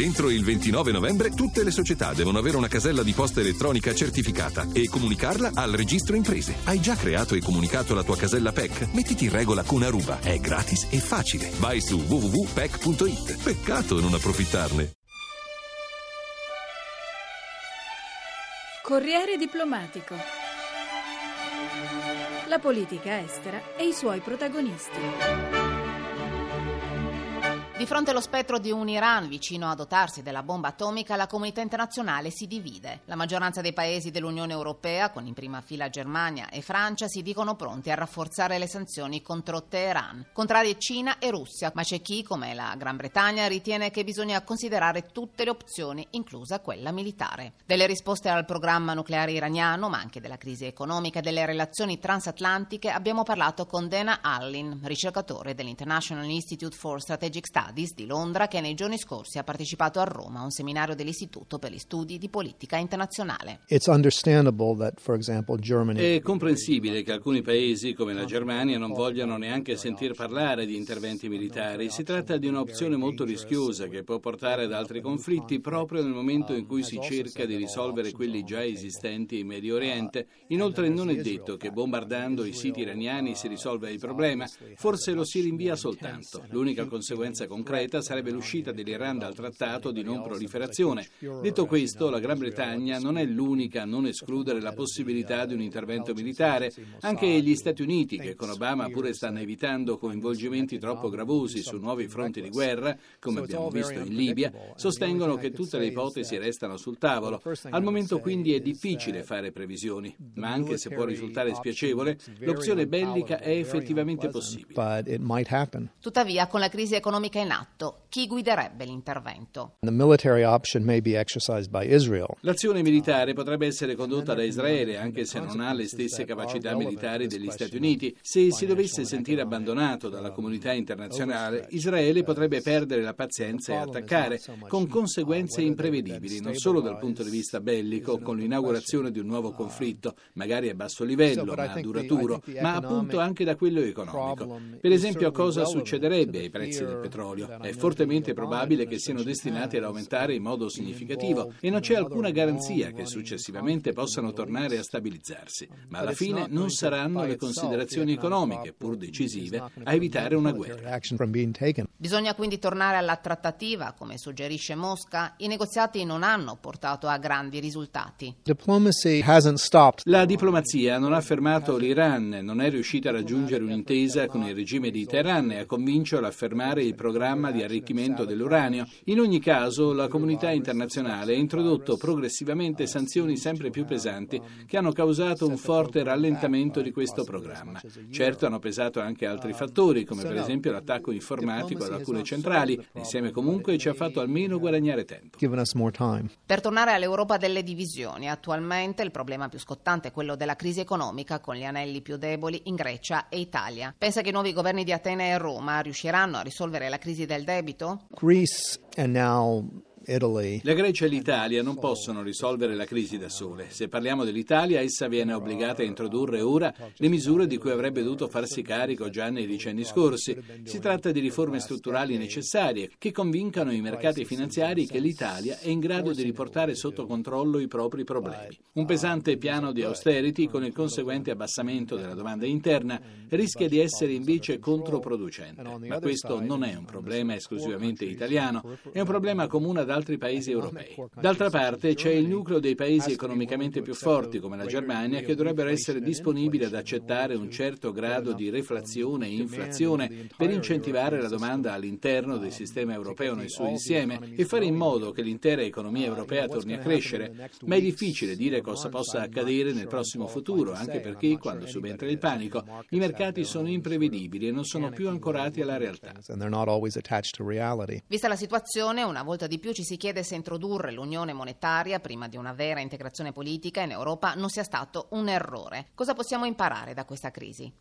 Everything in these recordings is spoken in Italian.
Entro il 29 novembre tutte le società devono avere una casella di posta elettronica certificata e comunicarla al registro imprese. Hai già creato e comunicato la tua casella PEC? Mettiti in regola con Aruba. È gratis e facile. Vai su www.pec.it. Peccato non approfittarne. Corriere diplomatico. La politica estera e i suoi protagonisti. Di fronte allo spettro di un Iran vicino a dotarsi della bomba atomica, la comunità internazionale si divide. La maggioranza dei paesi dell'Unione Europea, con in prima fila Germania e Francia, si dicono pronti a rafforzare le sanzioni contro Teheran. Contrarie Cina e Russia, ma c'è chi, come la Gran Bretagna, ritiene che bisogna considerare tutte le opzioni, inclusa quella militare. Delle risposte al programma nucleare iraniano, ma anche della crisi economica e delle relazioni transatlantiche, abbiamo parlato con Dana Allin, ricercatore dell'International Institute for Strategic Studies Studies di Londra che nei giorni scorsi ha partecipato a Roma a un seminario dell'Istituto per gli Studi di Politica Internazionale. È comprensibile che alcuni paesi come la Germania non vogliano neanche sentir parlare di interventi militari. Si tratta di un'opzione molto rischiosa che può portare ad altri conflitti proprio nel momento in cui si cerca di risolvere quelli già esistenti in Medio Oriente. Inoltre non è detto che bombardando i siti iraniani si risolva il problema, forse lo si rinvia soltanto. L'unica conseguenza concreta concreta sarebbe l'uscita dell'Iran dal trattato di non proliferazione. Detto questo, la Gran Bretagna non è l'unica a non escludere la possibilità di un intervento militare. Anche gli Stati Uniti, che con Obama pure stanno evitando coinvolgimenti troppo gravosi su nuovi fronti di guerra, come abbiamo visto in Libia, sostengono che tutte le ipotesi restano sul tavolo. Al momento quindi è difficile fare previsioni, ma anche se può risultare spiacevole, l'opzione bellica è effettivamente possibile. Tuttavia, con la crisi economica in atto, chi guiderebbe l'intervento? L'azione militare potrebbe essere condotta da Israele, anche se non ha le stesse capacità militari degli Stati Uniti. Se si dovesse sentire abbandonato dalla comunità internazionale, Israele potrebbe perdere la pazienza e attaccare, con conseguenze imprevedibili, non solo dal punto di vista bellico, con l'inaugurazione di un nuovo conflitto, magari a basso livello, ma duraturo, ma appunto anche da quello economico. Per esempio, cosa succederebbe ai prezzi del petrolio? Petrolio. È fortemente probabile che siano destinati ad aumentare in modo significativo e non c'è alcuna garanzia che successivamente possano tornare a stabilizzarsi. Ma alla fine non saranno le considerazioni economiche, pur decisive, a evitare una guerra. Bisogna quindi tornare alla trattativa, come suggerisce Mosca. I negoziati non hanno portato a grandi risultati. La diplomazia non ha fermato l'Iran, non è riuscita a raggiungere un'intesa con il regime di Teheran e a convincerlo a fermare il programma programma di arricchimento dell'uranio. In ogni caso, la comunità internazionale ha introdotto progressivamente sanzioni sempre più pesanti che hanno causato un forte rallentamento di questo programma. Certo hanno pesato anche altri fattori, come per esempio l'attacco informatico ad alcune centrali. Insieme comunque ci ha fatto almeno guadagnare tempo. Per tornare all'Europa delle divisioni, attualmente il problema più scottante è quello della crisi economica con gli anelli più deboli in Grecia e Italia. Pensa che i nuovi governi di Atene e Roma riusciranno a risolvere la crisi crisi del debito? Greece and now la Grecia e l'Italia non possono risolvere la crisi da sole. Se parliamo dell'Italia, essa viene obbligata a introdurre ora le misure di cui avrebbe dovuto farsi carico già nei decenni scorsi. Si tratta di riforme strutturali necessarie che convincano i mercati finanziari che l'Italia è in grado di riportare sotto controllo i propri problemi. Un pesante piano di austerity con il conseguente abbassamento della domanda interna rischia di essere invece controproducente. Ma questo non è un problema esclusivamente italiano, è un problema comune ad altri altri paesi europei. D'altra parte c'è il nucleo dei paesi economicamente più forti come la Germania che dovrebbero essere disponibili ad accettare un certo grado di reflazione e inflazione per incentivare la domanda all'interno del sistema europeo nel suo insieme e fare in modo che l'intera economia europea torni a crescere. Ma è difficile dire cosa possa accadere nel prossimo futuro, anche perché quando subentra il panico i mercati sono imprevedibili e non sono più ancorati alla realtà. Vista la situazione, una volta di più ci si chiede se introdurre l'unione monetaria prima di una vera integrazione politica in Europa non sia stato un errore. Cosa possiamo imparare da questa crisi?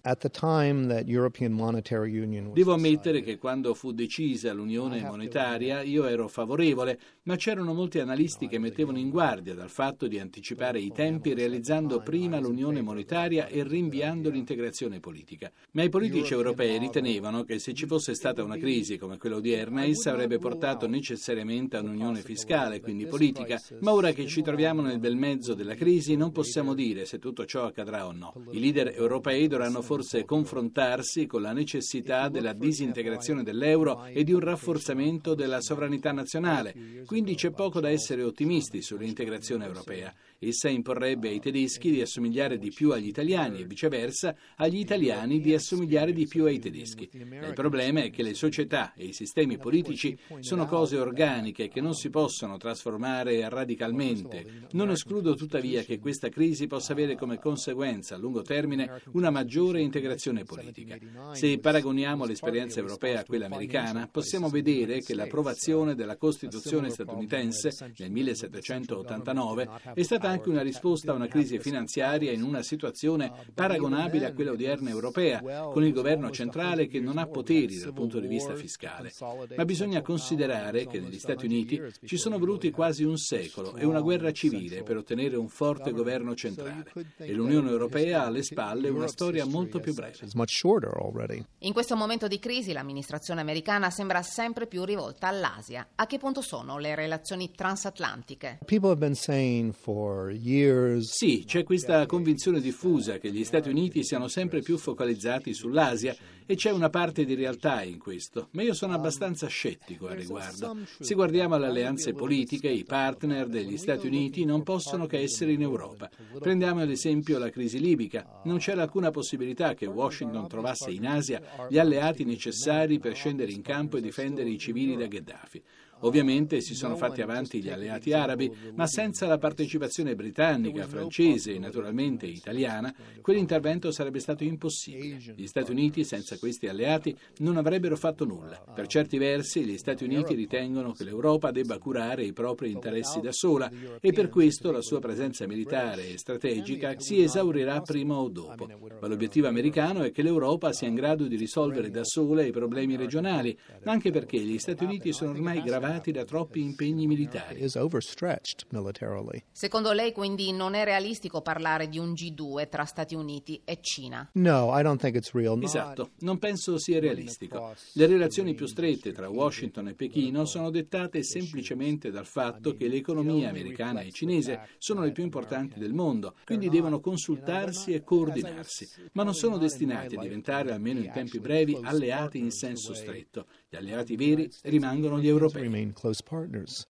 Devo ammettere che quando fu decisa l'unione monetaria io ero favorevole, ma c'erano molti analisti che mettevano in guardia dal fatto di anticipare i tempi realizzando prima l'unione monetaria e rinviando l'integrazione politica. Ma i politici europei ritenevano che se ci fosse stata una crisi come quella odierna, essa avrebbe portato necessariamente a un'unione fiscale, quindi politica, ma ora che ci troviamo nel bel mezzo della crisi non possiamo dire se tutto ciò accadrà o no. I leader europei dovranno forse confrontarsi con la necessità della disintegrazione dell'euro e di un rafforzamento della sovranità nazionale, quindi c'è poco da essere ottimisti sull'integrazione europea. Essa imporrebbe ai tedeschi di assomigliare di più agli italiani e viceversa agli italiani di assomigliare di più ai tedeschi. Il problema è che le società e i sistemi politici sono cose organiche che non si possono trasformare radicalmente. Non escludo tuttavia che questa crisi possa avere come conseguenza a lungo termine una maggiore integrazione politica. Se paragoniamo l'esperienza europea a quella americana, possiamo vedere che l'approvazione della Costituzione statunitense nel 1789 è stata anche una risposta a una crisi finanziaria in una situazione paragonabile a quella odierna europea, con il governo centrale che non ha poteri dal punto di vista fiscale. Ma bisogna considerare che negli Stati Uniti ci sono voluti quasi un secolo e una guerra civile per ottenere un forte governo centrale e l'Unione Europea ha alle spalle una storia molto più breve. In questo momento di crisi l'amministrazione americana sembra sempre più rivolta all'Asia. A che punto sono le relazioni transatlantiche? Sì, c'è questa convinzione diffusa che gli Stati Uniti siano sempre più focalizzati sull'Asia e c'è una parte di realtà in questo, ma io sono abbastanza scettico al riguardo. Se guardiamo alle alleanze politiche, i partner degli Stati Uniti non possono che essere in Europa. Prendiamo ad esempio la crisi libica. Non c'era alcuna possibilità che Washington trovasse in Asia gli alleati necessari per scendere in campo e difendere i civili da Gheddafi. Ovviamente si sono fatti avanti gli alleati arabi, ma senza la partecipazione britannica, francese e naturalmente italiana, quell'intervento sarebbe stato impossibile. Gli Stati Uniti senza questi alleati non avrebbero fatto nulla. Per certi versi gli Stati Uniti ritengono che l'Europa debba curare i propri interessi da sola e per questo la sua presenza militare e strategica si esaurirà prima o dopo. Ma l'obiettivo americano è che l'Europa sia in grado di risolvere da sola i problemi regionali, anche perché gli Stati Uniti sono ormai gravati occupati da troppi impegni militari. Secondo lei quindi non è realistico parlare di un G2 tra Stati Uniti e Cina? Esatto, non penso sia realistico. Le relazioni più strette tra Washington e Pechino sono dettate semplicemente dal fatto che le economie americana e cinese sono le più importanti del mondo, quindi devono consultarsi e coordinarsi, ma non sono destinati a diventare, almeno in tempi brevi, alleati in senso stretto. Gli alleati veri rimangono gli europei. Remain close partners.